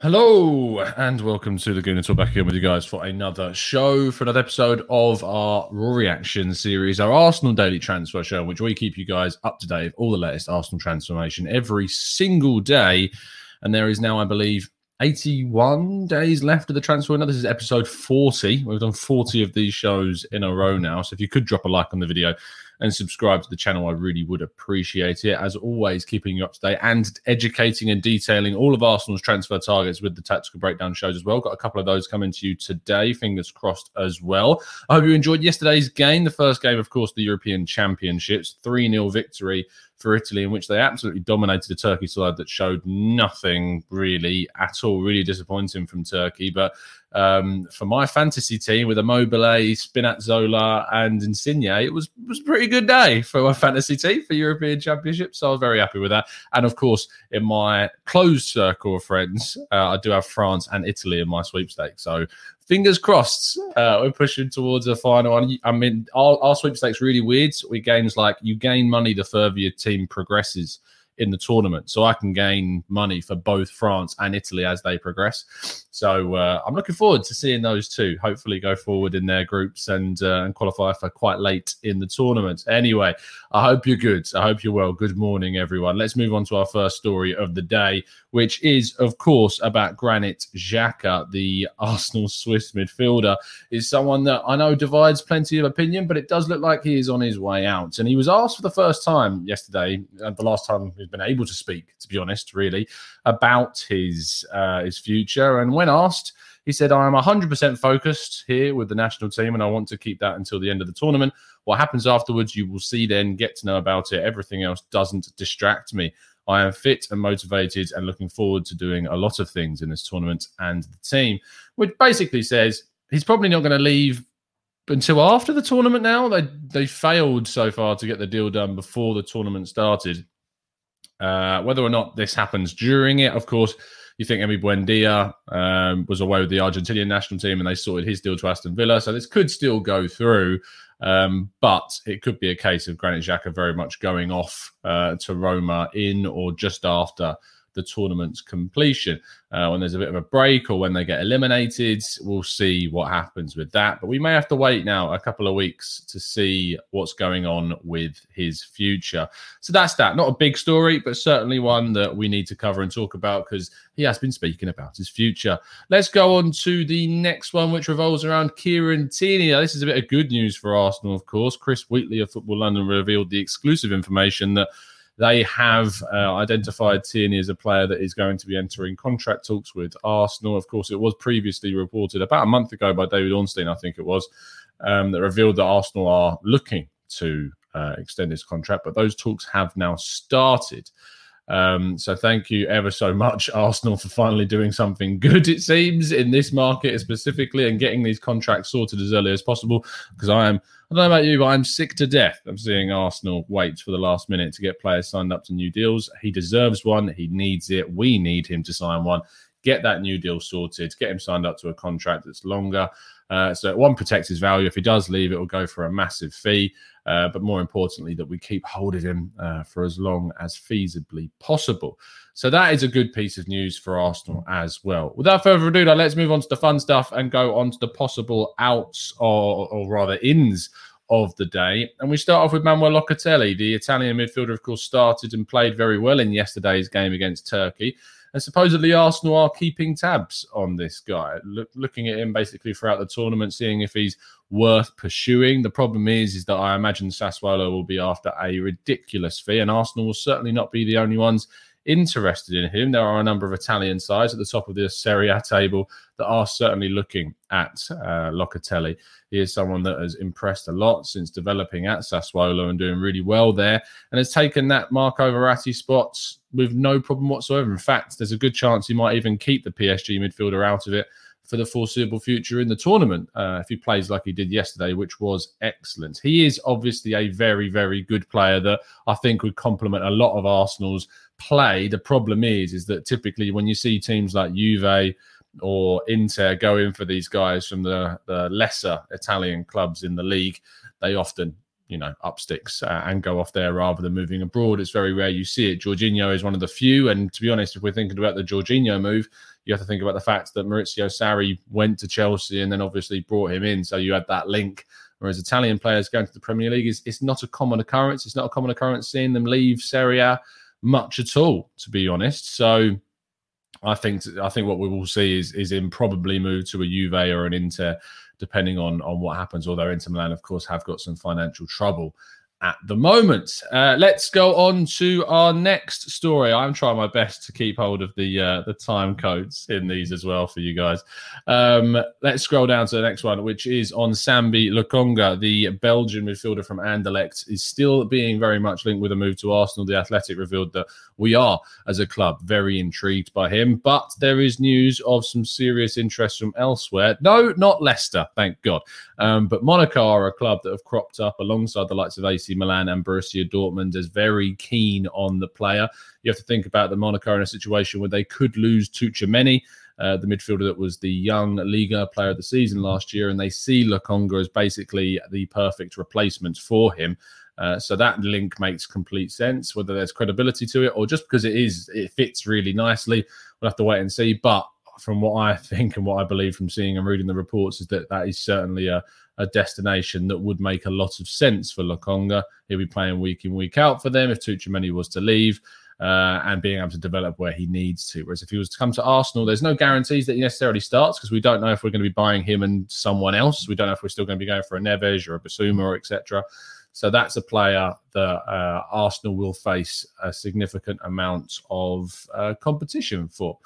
Hello and welcome to the Gooner Talk back again with you guys for another show, for another episode of our Raw Reaction series, our Arsenal Daily Transfer Show, in which we keep you guys up to date with all the latest Arsenal transformation every single day. And there is now, I believe, 81 days left of the transfer window. This is episode 40. We've done 40 of these shows in a row now. So if you could drop a like on the video and subscribe to the channel, I really would appreciate it. As always, keeping you up to date and educating and detailing all of Arsenal's transfer targets with the tactical breakdown shows as well. Got a couple of those coming to you today. Fingers crossed as well. I hope you enjoyed yesterday's game. The first game, of course, the European Championships. 3 0 victory for Italy, in which they absolutely dominated a Turkey side that showed nothing really at all. Really disappointing from Turkey. But um, for my fantasy team with Immobile, Spinazzola, and Insigne, it was was a pretty good day for my fantasy team for European Championship. So I was very happy with that. And of course, in my closed circle of friends, uh, I do have France and Italy in my sweepstakes. So fingers crossed, uh, we're pushing towards a final. I mean, our, our sweepstakes really weird. We games like you gain money the further your team progresses in the tournament. So I can gain money for both France and Italy as they progress. So uh, I'm looking forward to seeing those two hopefully go forward in their groups and uh, and qualify for quite late in the tournament. Anyway, I hope you're good. I hope you're well. Good morning, everyone. Let's move on to our first story of the day, which is, of course, about Granit Xhaka, the Arsenal Swiss midfielder. Is someone that I know divides plenty of opinion, but it does look like he is on his way out. And he was asked for the first time yesterday, uh, the last time he's been able to speak, to be honest, really, about his uh, his future. And when asked, he said, I am 100% focused here with the national team and I want to keep that until the end of the tournament. What happens afterwards, you will see then, get to know about it. Everything else doesn't distract me. I am fit and motivated and looking forward to doing a lot of things in this tournament and the team, which basically says he's probably not going to leave until after the tournament now. They, they failed so far to get the deal done before the tournament started. Uh, whether or not this happens during it, of course, you think Emi Buendia um, was away with the Argentinian national team and they sorted his deal to Aston Villa. So this could still go through. Um, but it could be a case of Granit Xhaka very much going off uh, to Roma in or just after the tournament's completion. Uh, when there's a bit of a break or when they get eliminated, we'll see what happens with that. But we may have to wait now a couple of weeks to see what's going on with his future. So that's that. Not a big story, but certainly one that we need to cover and talk about because he has been speaking about his future. Let's go on to the next one, which revolves around Kieran Tierney. Now, this is a bit of good news for Arsenal, of course. Chris Wheatley of Football London revealed the exclusive information that they have uh, identified Tierney as a player that is going to be entering contract talks with Arsenal. Of course, it was previously reported about a month ago by David Ornstein, I think it was, um, that revealed that Arsenal are looking to uh, extend his contract, but those talks have now started. Um, so thank you ever so much, Arsenal, for finally doing something good, it seems, in this market specifically and getting these contracts sorted as early as possible. Because I am, I don't know about you, but I'm sick to death of seeing Arsenal wait for the last minute to get players signed up to new deals. He deserves one. He needs it. We need him to sign one. Get that new deal sorted, get him signed up to a contract that's longer. Uh, so one protects his value. If he does leave, it will go for a massive fee. Uh, but more importantly, that we keep hold of him uh, for as long as feasibly possible. So that is a good piece of news for Arsenal as well. Without further ado, let's move on to the fun stuff and go on to the possible outs or, or rather ins of the day. And we start off with Manuel Locatelli. The Italian midfielder, of course, started and played very well in yesterday's game against Turkey. And supposedly Arsenal are keeping tabs on this guy, look, looking at him basically throughout the tournament, seeing if he's worth pursuing. The problem is, is that I imagine Sassuolo will be after a ridiculous fee, and Arsenal will certainly not be the only ones interested in him. There are a number of Italian sides at the top of the Serie A table that are certainly looking at uh, Locatelli. He is someone that has impressed a lot since developing at Sassuolo and doing really well there, and has taken that Marco Verratti spot with no problem whatsoever. In fact, there's a good chance he might even keep the PSG midfielder out of it for the foreseeable future in the tournament uh, if he plays like he did yesterday, which was excellent. He is obviously a very, very good player that I think would complement a lot of Arsenal's play. The problem is, is that typically when you see teams like Juve or Inter go in for these guys from the, the lesser Italian clubs in the league, they often you know, up sticks uh, and go off there rather than moving abroad. It's very rare you see it. Jorginho is one of the few. And to be honest, if we're thinking about the Jorginho move, you have to think about the fact that Maurizio Sarri went to Chelsea and then obviously brought him in. So you had that link. Whereas Italian players going to the Premier League is it's not a common occurrence. It's not a common occurrence seeing them leave Serie A much at all, to be honest. So I think I think what we will see is is him probably move to a Juve or an Inter, depending on on what happens. Although Inter Milan, of course, have got some financial trouble at the moment. Uh, let's go on to our next story. I'm trying my best to keep hold of the uh, the time codes in these as well for you guys. Um, let's scroll down to the next one, which is on Sambi Lokonga, the Belgian midfielder from Anderlecht, is still being very much linked with a move to Arsenal. The Athletic revealed that we are, as a club, very intrigued by him, but there is news of some serious interest from elsewhere. No, not Leicester, thank God. Um, but Monaco are a club that have cropped up alongside the likes of AC Milan and Borussia Dortmund as very keen on the player. You have to think about the Monaco in a situation where they could lose Tchouameni, uh, the midfielder that was the young Liga player of the season last year, and they see Lokonga as basically the perfect replacement for him. Uh, so that link makes complete sense. Whether there's credibility to it or just because it is, it fits really nicely. We'll have to wait and see. But from what I think and what I believe from seeing and reading the reports, is that that is certainly a, a destination that would make a lot of sense for Lokonga. He'll be playing week in, week out for them if Tchouameni was to leave. Uh, and being able to develop where he needs to. Whereas if he was to come to Arsenal, there's no guarantees that he necessarily starts because we don't know if we're going to be buying him and someone else. We don't know if we're still going to be going for a Neves or a Bissouma or etc. So that's a player that uh, Arsenal will face a significant amount of uh, competition for.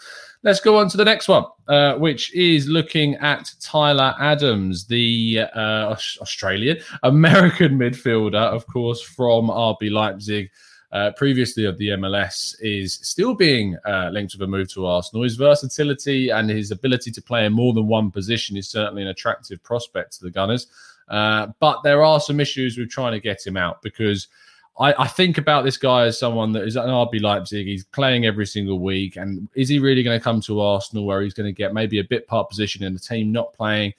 Let's go on to the next one, uh, which is looking at Tyler Adams, the uh, Australian American midfielder, of course, from RB Leipzig. Uh, previously of the MLS is still being uh, linked with a move to Arsenal. His versatility and his ability to play in more than one position is certainly an attractive prospect to the Gunners. Uh, but there are some issues with trying to get him out because I, I, think about this guy as someone that is an RB Leipzig. He's playing every single week. And is he really going to come to Arsenal where he's going to get maybe a bit part position in the team, not playing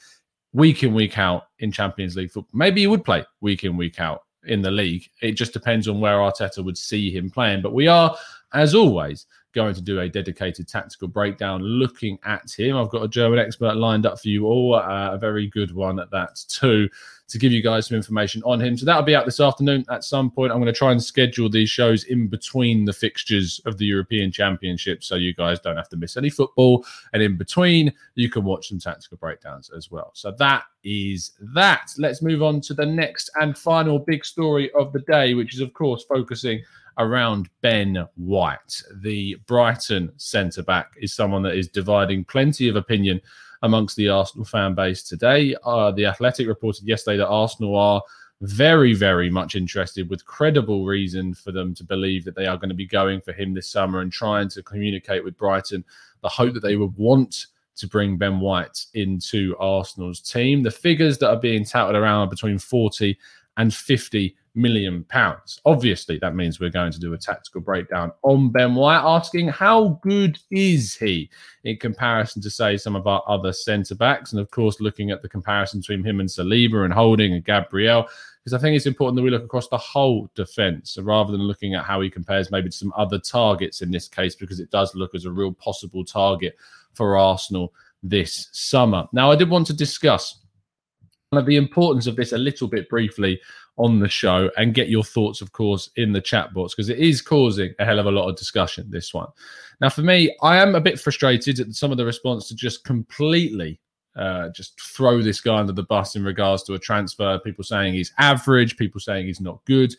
week in, week out in Champions League football? Maybe he would play week in, week out in the league. It just depends on where Arteta would see him playing. But we are, as always, going to do a dedicated tactical breakdown looking at him. I've got a German expert lined up for you all, uh, a very good one at that too, to give you guys some information on him. So that'll be out this afternoon at some point. I'm going to try and schedule these shows in between the fixtures of the European Championship so you guys don't have to miss any football. And in between, you can watch some tactical breakdowns as well. So that is that. Let's move on to the next and final big story of the day, which is, of course, focusing around Ben White. The Brighton centre back is someone that is dividing plenty of opinion amongst the Arsenal fan base today. Uh, the Athletic reported yesterday that Arsenal are very, very much interested with credible reason for them to believe that they are going to be going for him this summer and trying to communicate with Brighton the hope that they would want to bring Ben White into Arsenal's team. The figures that are being touted around are between 40 and 50 million pounds. Obviously, that means we're going to do a tactical breakdown on Ben White, asking how good is he in comparison to, say, some of our other centre backs, and of course, looking at the comparison between him and Saliba and Holding and Gabriel. Because I think it's important that we look across the whole defence rather than looking at how he compares maybe to some other targets in this case, because it does look as a real possible target for Arsenal this summer. Now, I did want to discuss the importance of this a little bit briefly on the show and get your thoughts, of course, in the chat box because it is causing a hell of a lot of discussion. This one. Now, for me, I am a bit frustrated at some of the response to just completely uh, just throw this guy under the bus in regards to a transfer. People saying he's average, people saying he's not good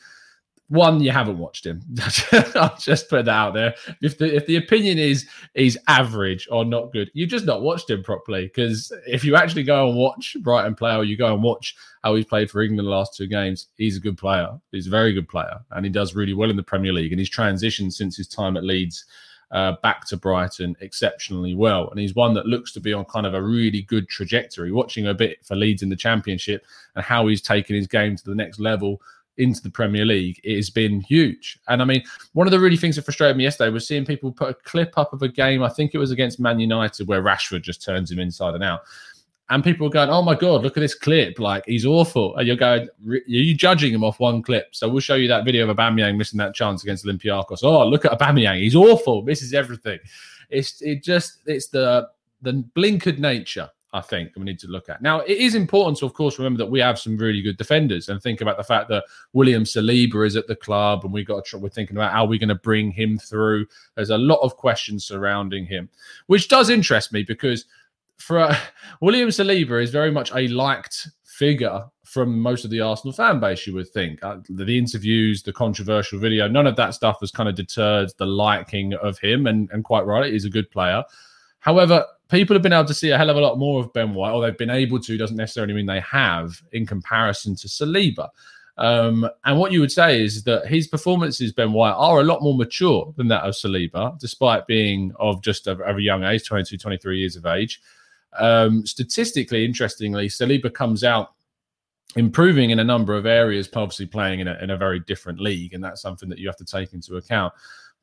one, you haven't watched him. I'll just put that out there. If the if the opinion is he's average or not good, you've just not watched him properly. Because if you actually go and watch Brighton play, or you go and watch how he's played for England the last two games, he's a good player. He's a very good player, and he does really well in the Premier League. And he's transitioned since his time at Leeds. Uh, back to Brighton exceptionally well. And he's one that looks to be on kind of a really good trajectory. Watching a bit for Leeds in the Championship and how he's taken his game to the next level into the Premier League, it has been huge. And I mean, one of the really things that frustrated me yesterday was seeing people put a clip up of a game. I think it was against Man United where Rashford just turns him inside and out. And people were going, "Oh my god, look at this clip! Like he's awful." And you're going, "Are you judging him off one clip?" So we'll show you that video of Aubameyang missing that chance against Olympiacos. Oh, look at Aubameyang! He's awful. Misses everything. It's it just it's the the blinkered nature I think we need to look at. Now, it is important to, of course, remember that we have some really good defenders and think about the fact that William Saliba is at the club and we got to, we're thinking about how we're going to bring him through. There's a lot of questions surrounding him, which does interest me because for uh, William Saliba is very much a liked figure from most of the Arsenal fan base, you would think. Uh, the, interviews, the controversial video, none of that stuff has kind of deterred the liking of him. And, and quite right, he's a good player. However, people have been able to see a hell of a lot more of Ben White, or they've been able to, doesn't necessarily mean they have in comparison to Saliba. Um, and what you would say is that his performances, Ben White, are a lot more mature than that of Saliba, despite being of just a, a young age, 22, 23 years of age. Um, statistically, interestingly, Saliba comes out improving in a number of areas, obviously playing in a, in a very different league. And that's something that you have to take into account.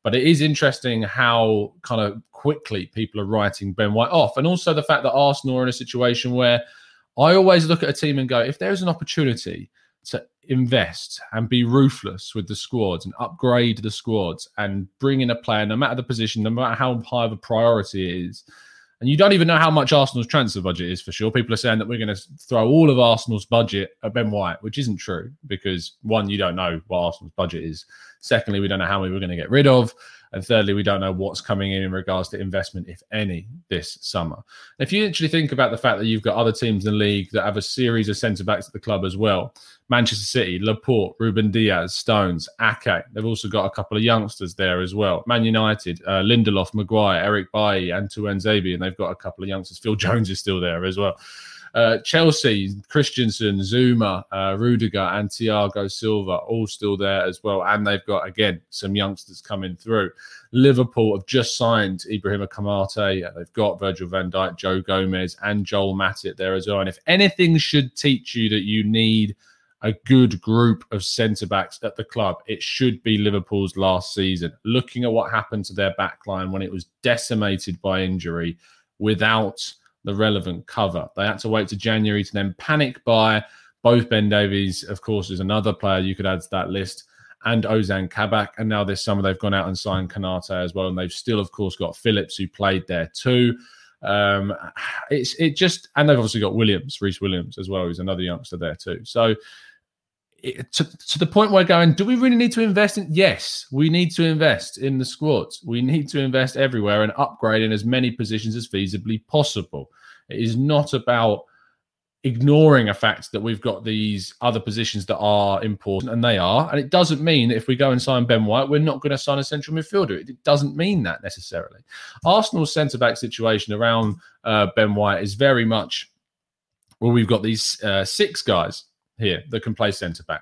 But it is interesting how kind of quickly people are writing Ben White off. And also the fact that Arsenal are in a situation where I always look at a team and go, if there's an opportunity to invest and be ruthless with the squads and upgrade the squads and bring in a player, no matter the position, no matter how high of a priority it is, and you don't even know how much Arsenal's transfer budget is for sure. People are saying that we're going to throw all of Arsenal's budget at Ben White, which isn't true because one, you don't know what Arsenal's budget is. Secondly, we don't know how many we're going to get rid of. And thirdly, we don't know what's coming in in regards to investment, if any, this summer. If you actually think about the fact that you've got other teams in the league that have a series of centre backs at the club as well Manchester City, Laporte, Ruben Dias, Stones, Ake. They've also got a couple of youngsters there as well. Man United, uh, Lindelof, Maguire, Eric Bailly, and Zabi, and they've got a couple of youngsters. Phil Jones is still there as well. Uh, Chelsea, Christensen, Zouma, uh, Rudiger, and Thiago Silva all still there as well. And they've got, again, some youngsters coming through. Liverpool have just signed Ibrahim Konate. They've got Virgil van Dijk, Joe Gomez, and Joel Matip there as well. And if anything should teach you that you need a good group of centre backs at the club. It should be Liverpool's last season. Looking at what happened to their back line when it was decimated by injury without the relevant cover. They had to wait to January to then panic buy both Ben Davies, of course, is another player you could add to that list, and Ozan Kabak. And now this summer they've gone out and signed Konate as well. And they've still, of course, got Phillips who played there too. Um, it's it just and they've obviously got Williams, Rhys Williams as well, who's another youngster there too. So to, to the point where going, do we really need to invest in? Yes, we need to invest in the squads. We need to invest everywhere and upgrade in as many positions as feasibly possible. It is not about ignoring a fact that we've got these other positions that are important, and they are. And it doesn't mean that if we go and sign Ben White, we're not going to sign a central midfielder. It doesn't mean that necessarily. Arsenal's centre back situation around uh, Ben White is very much well, we've got these uh, six guys here that can play centre back.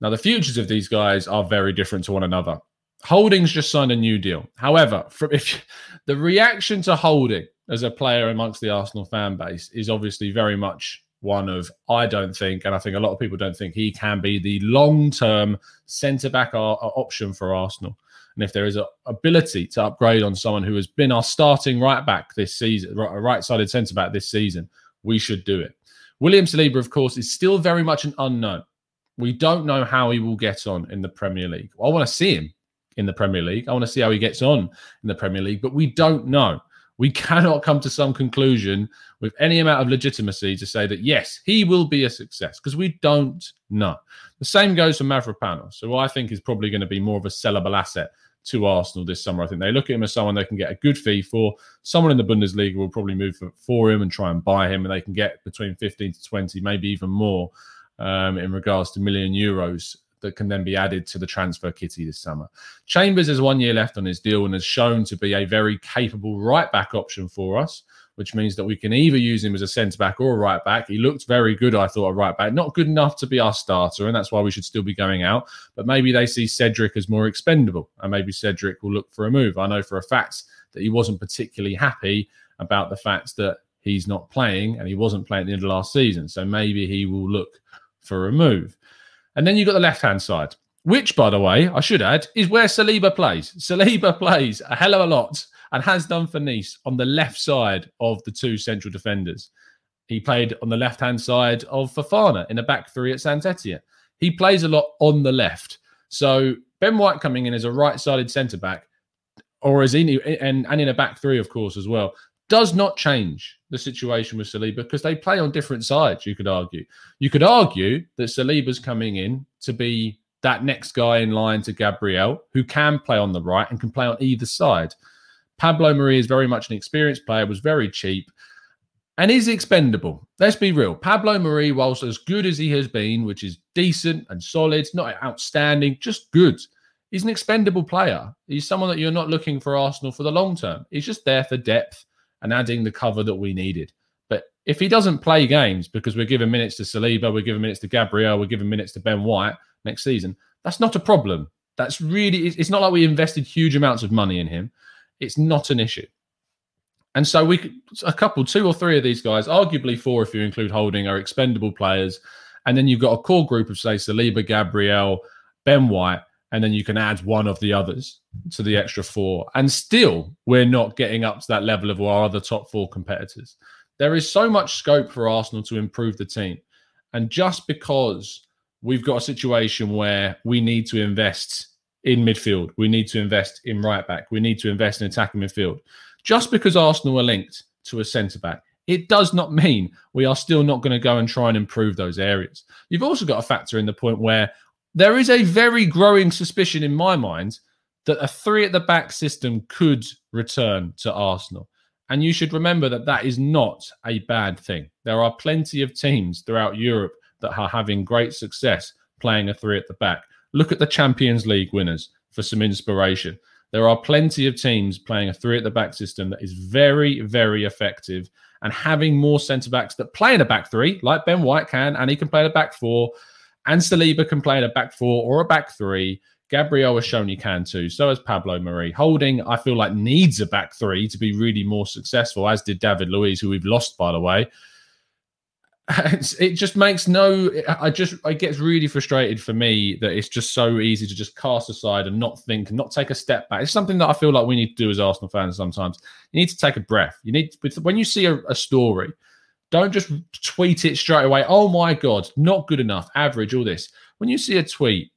Now, the futures of these guys are very different to one another. Holding's just signed a new deal. However, if the reaction to Holding as a player amongst the Arsenal fan base is obviously very much one of I don't think, and I think a lot of people don't think he can be the long-term centre back option for Arsenal. And if there is an ability to upgrade on someone who has been our starting right back this season, right-sided centre back this season, we should do it. William Saliba, of course, is still very much an unknown. We don't know how he will get on in the Premier League. I want to see him in the Premier League. I want to see how he gets on in the Premier League, but we don't know. We cannot come to some conclusion with any amount of legitimacy to say that, yes, he will be a success because we don't know. The same goes for Mavropanos, who I think is probably going to be more of a sellable asset to Arsenal this summer. I think they look at him as someone they can get a good fee for. Someone in the Bundesliga will probably move for, for him and try and buy him, and they can get between 15 to 20, maybe even more um, in regards to million euros that can then be added to the transfer kitty this summer. Chambers has one year left on his deal and has shown to be a very capable right back option for us, which means that we can either use him as a centre back or a right back. He looked very good, I thought, a right back. Not good enough to be our starter, and that's why we should still be going out. But maybe they see Cedric as more expendable, and maybe Cedric will look for a move. I know for a fact that he wasn't particularly happy about the fact that he's not playing and he wasn't playing at the end of last season. So maybe he will look for a move. And then you've got the left hand side, which, by the way, I should add, is where Saliba plays. Saliba plays a hell of a lot and has done for Nice on the left side of the two central defenders. He played on the left hand side of Fofana in a back three at Saint. He plays a lot on the left. So Ben White coming in as a right sided centre back, or as in and, and in a back three, of course, as well, does not change the situation with Saliba because they play on different sides, you could argue. You could argue that Saliba's coming in to be that next guy in line to Gabriel, who can play on the right and can play on either side. Pablo Mari is very much an experienced player, was very cheap, and is expendable. Let's be real. Pablo Mari, whilst as good as he has been, which is decent and solid, not outstanding, just good. He's an expendable player. He's someone that you're not looking for Arsenal for the long term. He's just there for depth and adding the cover that we needed. But if he doesn't play games because we're giving minutes to Saliba, we're giving minutes to Gabriel, we're giving minutes to Ben White next season, that's not a problem. That's really, it's not like we invested huge amounts of money in him. It's not an issue. And so we, a couple, two or three of these guys, arguably four if you include Holding, are expendable players. And then you've got a core group of, say, Saliba, Gabriel, Ben White, and then you can add one of the others to the extra four. And still, we're not getting up to that level of our other top four competitors. There is so much scope for Arsenal to improve the team. And just because we've got a situation where we need to invest in midfield, we need to invest in right back, we need to invest in attacking midfield, just because Arsenal are linked to a centre back, it does not mean we are still not going to go and try and improve those areas. You've also got to factor in the point where there is a very growing suspicion in my mind that a three at the back system could return to Arsenal. And you should remember that that is not a bad thing. There are plenty of teams throughout Europe that are having great success playing a three at the back. Look at the Champions League winners for some inspiration. There are plenty of teams playing a three at the back system that is very, very effective. And having more centre backs that play in a back three, like Ben White can, and he can play in a back four, and Saliba can play in a back four or a back three. Gabriel has shown he can too. So has Pablo Mari. Holding, I feel like, needs a back three to be really more successful, as did David Luiz, who we've lost, by the way. It just makes no. I just it gets really frustrated for me that it's just so easy to just cast aside and not think not take a step back. It's something that I feel like we need to do as Arsenal fans sometimes. You need to take a breath. You need to, when you see a, a story don't just tweet it straight away. Oh my God, not good enough, average, all this. When you see a tweet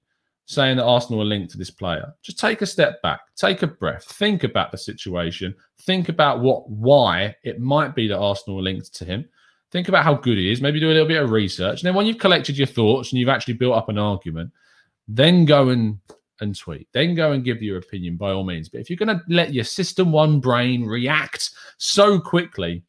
saying that Arsenal are linked to this player, just take a step back, take a breath, think about the situation, think about what why it might be that Arsenal are linked to him. Think about how good he is, maybe do a little bit of research. And then when you've collected your thoughts and you've actually built up an argument, then go and and tweet. Then go and give your opinion by all means. But if you're going to let your system one brain react so quickly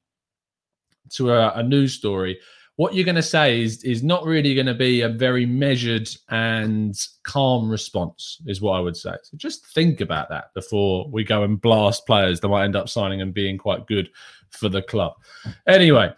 to a, a news story, what you're going to say is is not really going to be a very measured and calm response is what i would say so just think about that before we go and blast players that might end up signing and being quite good for the club anyway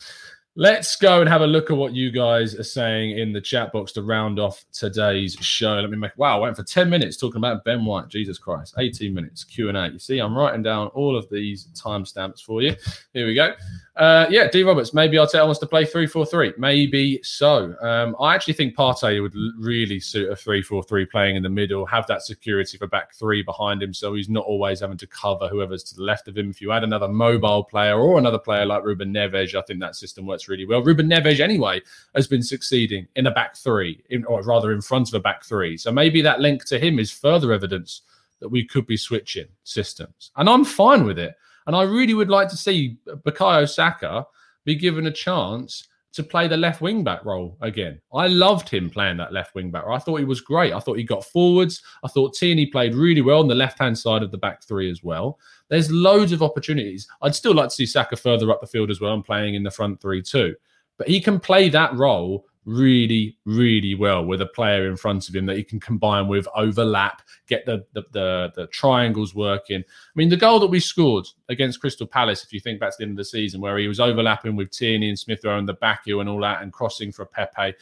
Let's go and have a look at what you guys are saying in the chat box to round off today's show. Let me make wow, I went for 10 minutes talking about Ben White. Jesus Christ. 18 minutes Q&A. You see, I'm writing down all of these timestamps for you. Here we go. Uh, yeah, D Roberts, maybe Arteta wants to play 3-4-3. Maybe so. Um, I actually think Partey would really suit a 3-4-3 playing in the middle, have that security for back three behind him so he's not always having to cover whoever's to the left of him. If you add another mobile player or another player like Ruben Neves, I think that system works really well. Ruben Neves, anyway, has been succeeding in a back three, in, or rather in front of a back three. So maybe that link to him is further evidence that we could be switching systems. And I'm fine with it. And I really would like to see Bukayo Saka be given a chance to play the left wing back role again. I loved him playing that left wing back. I thought he was great. I thought he got forwards. I thought Tierney played really well on the left hand side of the back three as well. There's loads of opportunities. I'd still like to see Saka further up the field as well and playing in the front three too. But he can play that role really, really well with a player in front of him that he can combine with, overlap, get the, the the, the triangles working. I mean, the goal that we scored against Crystal Palace, if you think back to the end of the season, where he was overlapping with Tierney and Smith Rowe and the back heel and all that, and crossing for Pepe,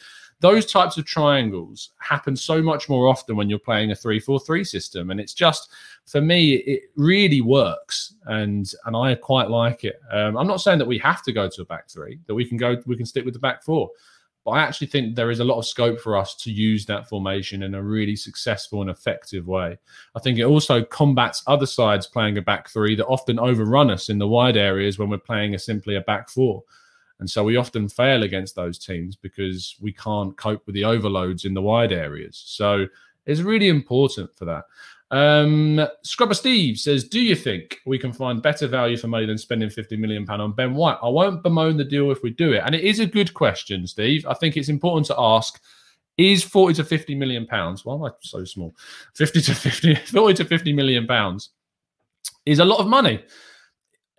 those types of triangles happen so much more often when you're playing a 3-4-3 system. And it's just for me it really works. And and i quite like it. Um, i'm not saying that we have to go to a back three that we can go we can stick with the back four but I actually think there is a lot of scope for us to use that formation in a really successful and effective way. I think it also combats other sides playing a back three that often overrun us in the wide areas when we're playing a simply a back four. And so we often fail against those teams because we can't cope with the overloads in the wide areas. So it's really important for that. Um, Scrubber Steve says, "Do you think we can find better value for money than spending fifty million pound on Ben White?" I won't bemoan the deal if we do it, and it is a good question, Steve. I think it's important to ask: Is forty to fifty million pounds? Why am I so small? Fifty to 50, 40 to fifty million pounds is a lot of money.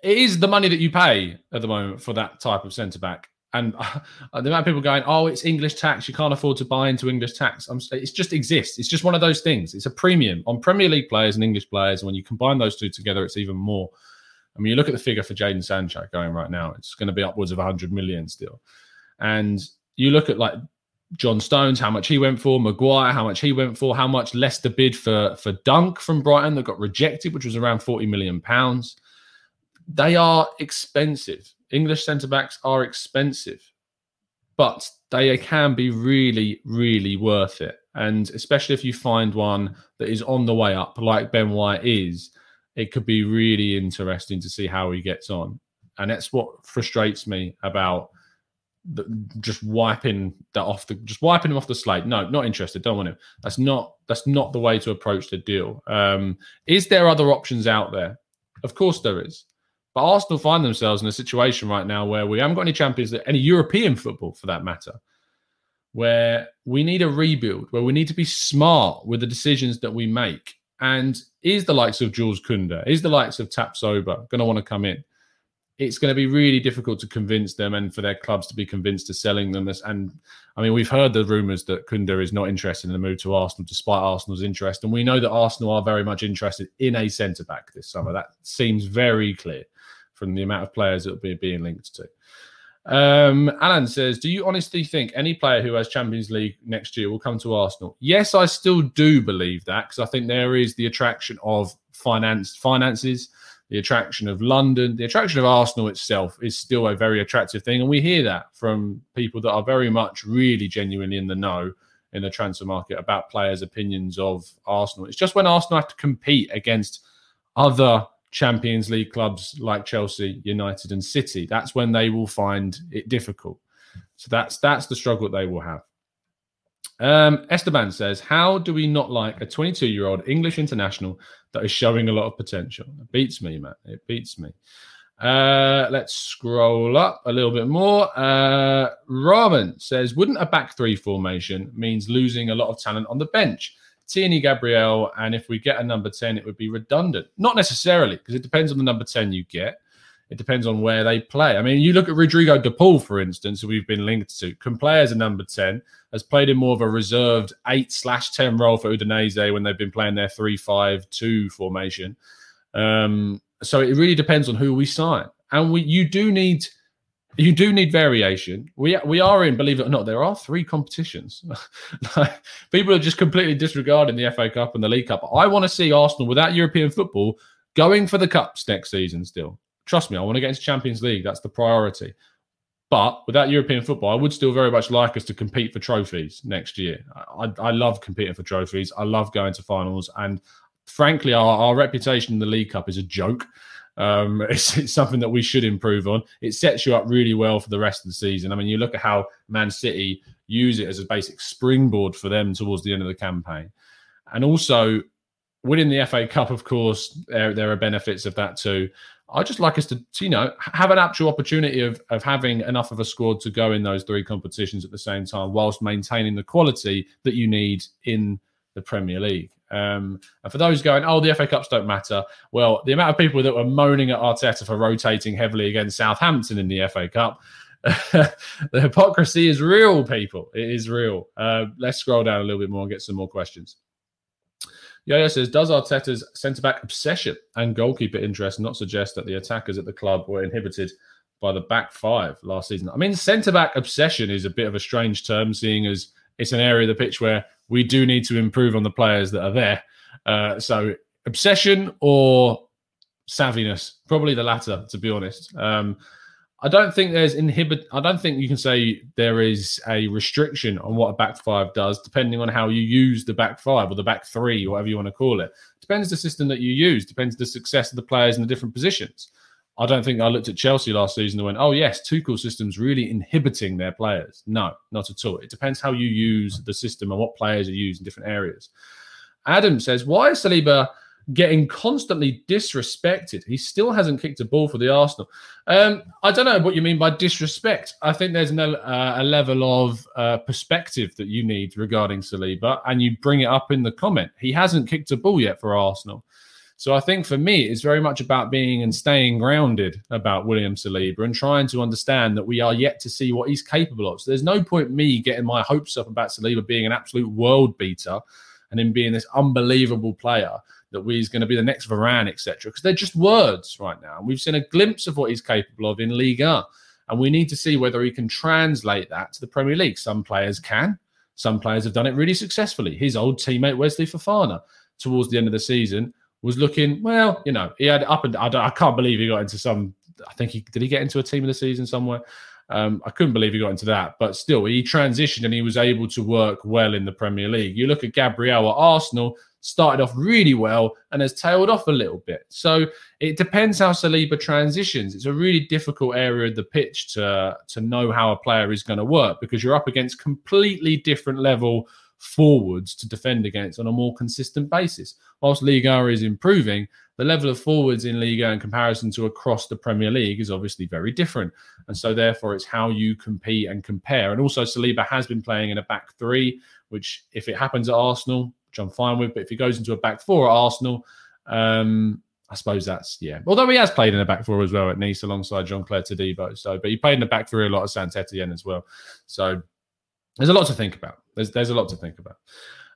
It is the money that you pay at the moment for that type of centre back. And uh, the amount of people going, oh, it's English tax. You can't afford to buy into English tax. I'm, it just exists. It's just one of those things. It's a premium on Premier League players and English players. And when you combine those two together, it's even more. I mean, you look at the figure for Jadon Sancho going right now, it's going to be upwards of 100 million still. And you look at like John Stones, how much he went for, Maguire, how much he went for, how much Leicester bid for for Dunk from Brighton that got rejected, which was around 40 million pounds. They are expensive. English centre backs are expensive, but they can be really, really worth it. And especially if you find one that is on the way up, like Ben White is, it could be really interesting to see how he gets on. And that's what frustrates me about the, just wiping that off the just wiping him off the slate. No, not interested. Don't want him. That's not that's not the way to approach the deal. Um, is there other options out there? Of course there is. But Arsenal find themselves in a situation right now where we haven't got any champions, any European football for that matter, where we need a rebuild, where we need to be smart with the decisions that we make. And is the likes of Jules Kounde, is the likes of Tapsoba going to want to come in? It's going to be really difficult to convince them and for their clubs to be convinced to selling them. And I mean, we've heard the rumours that Kounde is not interested in the move to Arsenal, despite Arsenal's interest. And we know that Arsenal are very much interested in a centre back this summer. That seems very clear from the amount of players it'll be being linked to. Um, Alan says, Do you honestly think any player who has Champions League next year will come to Arsenal? Yes, I still do believe that because I think there is the attraction of finance finances, the attraction of London, the attraction of Arsenal itself is still a very attractive thing. And we hear that from people that are very much really genuinely in the know in the transfer market about players' opinions of Arsenal. It's just when Arsenal have to compete against other Champions League clubs like Chelsea, United, and City. That's when they will find it difficult. So that's that's the struggle they will have. Um, Esteban says, "How do we not like a 22-year-old English international that is showing a lot of potential?" It beats me, man. It beats me. Uh, let's scroll up a little bit more. Uh, says, "Wouldn't a back three formation means losing a lot of talent on the bench?" Tierney Gabriel, and if we get a number 10, it would be redundant. Not necessarily, because it depends on the number 10 you get. It depends on where they play. I mean, you look at Rodrigo De Paul, for instance, who we've been linked to, can play as a number 10, has played in more of a reserved 8 slash 10 role for Udinese when they've been playing their 3 5 2 formation. Um, so it really depends on who we sign. And we you do need you do need variation. We we are in, believe it or not, there are three competitions. like, people are just completely disregarding the FA Cup and the League Cup. I want to see Arsenal without European football going for the cups next season. Still, trust me, I want to get into Champions League. That's the priority. But without European football, I would still very much like us to compete for trophies next year. I, I love competing for trophies. I love going to finals, and frankly, our, our reputation in the League Cup is a joke. Um, it's, it's, something that we should improve on. It sets you up really well for the rest of the season. I mean, you look at how Man City use it as a basic springboard for them towards the end of the campaign. And also, winning the FA Cup, of course, there, there are benefits of that too. I just like us to, you know, have an actual opportunity of, of having enough of a squad to go in those three competitions at the same time, whilst maintaining the quality that you need in the Premier League. Um, and for those going, oh, the FA Cups don't matter. Well, the amount of people that were moaning at Arteta for rotating heavily against Southampton in the FA Cup, the hypocrisy is real, people. It is real. Uh, let's scroll down a little bit more and get some more questions. Yo says, does Arteta's centre back obsession and goalkeeper interest not suggest that the attackers at the club were inhibited by the back five last season? I mean, centre back obsession is a bit of a strange term, seeing as it's an area of the pitch where we do need to improve on the players that are there. Uh, so obsession or savviness, probably the latter, to be honest. Um, I don't think there's inhibit. I don't think you can say there is a restriction on what a back five does, depending on how you use the back five or the back three, whatever you want to call it. Depends the system that you use. Depends the success of the players in the different positions. I don't think I looked at Chelsea last season and went, "Oh yes, Tuchel system's really inhibiting their players." No, not at all. It depends how you use the system and what players are used in different areas. Adam says, "Why is Saliba getting constantly disrespected? He still hasn't kicked a ball for the Arsenal." Um, I don't know what you mean by disrespect. I think there's uh, a level of uh, perspective that you need regarding Saliba, and you bring it up in the comment. He hasn't kicked a ball yet for Arsenal. So I think for me, it's very much about being and staying grounded about William Saliba and trying to understand that we are yet to see what he's capable of. So there's no point me getting my hopes up about Saliba being an absolute world beater and him being this unbelievable player that he's going to be the next Varane, etc. Because they're just words right now. And we've seen a glimpse of what he's capable of in Liga. And we need to see whether he can translate that to the Premier League. Some players can. Some players have done it really successfully. His old teammate Wesley Fofana towards the end of the season was looking well. You know, he had up and I, I can't believe he got into some. I think he did he get into a team of the season somewhere. Um, I couldn't believe he got into that, but still, he transitioned and he was able to work well in the Premier League. You look at Gabriel at Arsenal, started off really well and has tailed off a little bit. So it depends how Saliba transitions. It's a really difficult area of the pitch to to know how a player is going to work because you're up against completely different level forwards to defend against on a more consistent basis. Whilst Liga is improving, the level of forwards in Liga in comparison to across the Premier League is obviously very different. And so, therefore, it's how you compete and compare. And also, Saliba has been playing in a back three, which, if it happens at Arsenal, which I'm fine with, but if he goes into a back four at Arsenal, um, I suppose that's yeah. Although he has played in a back four as well at Nice alongside Jean-Clair Todibo. So, but he played in the back three a lot of Saint Etienne as well. So there's a lot to think about. There's there's a lot to think about.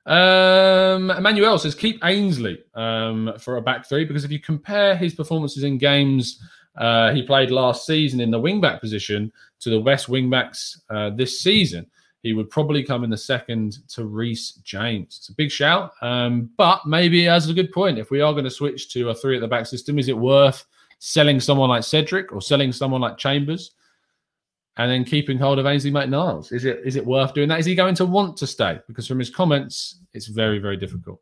Um, Emmanuel says keep Ainsley um, for a back three because if you compare his performances in games uh, he played last season in the wingback position to the West wingbacks uh, this season, he would probably come in the second to Reece James. It's a big shout, um, but maybe as a good point. If we are going to switch to a three at the back system, is it worth selling someone like Cedric or selling someone like Chambers? And then keeping hold of Ainsley Maitland-Niles. Is it is it worth doing that? Is he going to want to stay? Because from his comments, it's very very difficult.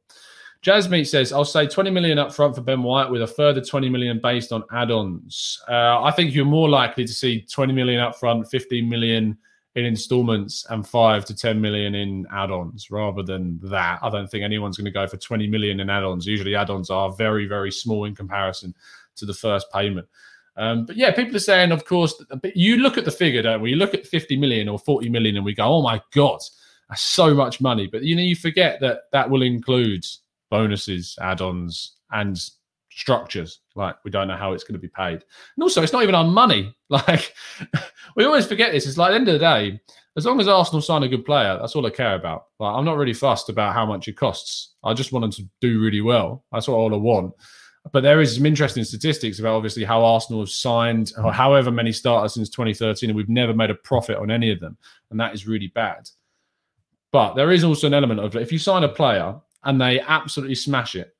Jasmine says, "I'll say 20 million up front for Ben White with a further 20 million based on add-ons. Uh, I think you're more likely to see 20 million up front, 15 million in installments, and five to 10 million in add-ons rather than that. I don't think anyone's going to go for 20 million in add-ons. Usually, add-ons are very very small in comparison to the first payment." Um, but yeah, people are saying, of course, you look at the figure, don't we? You look at 50 million or 40 million and we go, oh my God, that's so much money. But you know, you forget that that will include bonuses, add ons, and structures. Like we don't know how it's going to be paid. And also, it's not even our money. Like we always forget this. It's like at the end of the day, as long as Arsenal sign a good player, that's all I care about. Like I'm not really fussed about how much it costs. I just want them to do really well. That's all I want. But there is some interesting statistics about obviously how Arsenal have signed or however many starters since 2013, and we've never made a profit on any of them, and that is really bad. But there is also an element of if you sign a player and they absolutely smash it,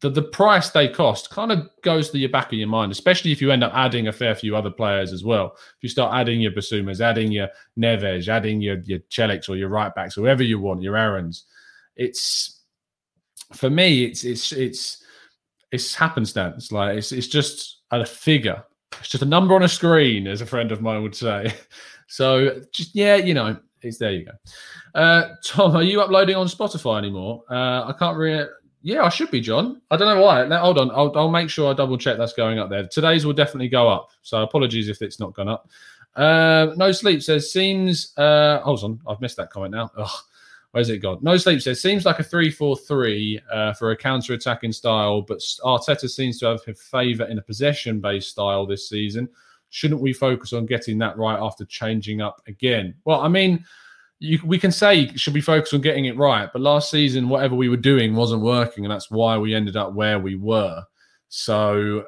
the, the price they cost kind of goes to your back of your mind, especially if you end up adding a fair few other players as well. If you start adding your Bissoumas, adding your Neves, adding your your Celics or your right backs, whoever you want, your Aarons, it's for me, it's it's it's it's happenstance. Like it's it's just a figure. It's just a number on a screen, as a friend of mine would say. So just yeah, you know, it's there. You go. Uh, Tom, are you uploading on Spotify anymore? Uh, I can't really. Yeah, I should be, John. I don't know why. Now, hold on. I'll, I'll make sure I double check that's going up there. Today's will definitely go up. So apologies if it's not gone up. Uh, no sleep says seems. Uh, hold on, I've missed that comment now. Ugh, where's it gone? No sleep says seems like a three-four-three uh, for a counter-attacking style, but Arteta seems to have favour in a possession-based style this season. Shouldn't we focus on getting that right after changing up again? Well, I mean you, we can say should be focused on getting it right, but last season whatever we were doing wasn't working, and that's why we ended up where we were. So,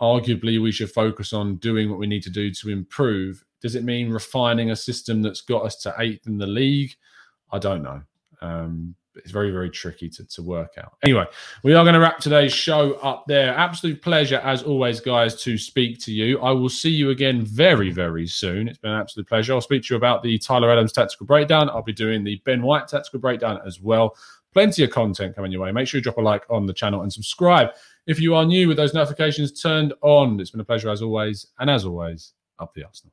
arguably, we should focus on doing what we need to do to improve. Does it mean refining a system that's got us to eighth in the league? I don't know. Um, it's very, very tricky to, to work out. Anyway, we are going to wrap today's show up there. Absolute pleasure, as always, guys, to speak to you. I will see you again very, very soon. It's been an absolute pleasure. I'll speak to you about the Tyler Adams tactical breakdown. I'll be doing the Ben White tactical breakdown as well. Plenty of content coming your way. Make sure you drop a like on the channel and subscribe if you are new with those notifications turned on. It's been a pleasure, as always. And as always, up the Arsenal.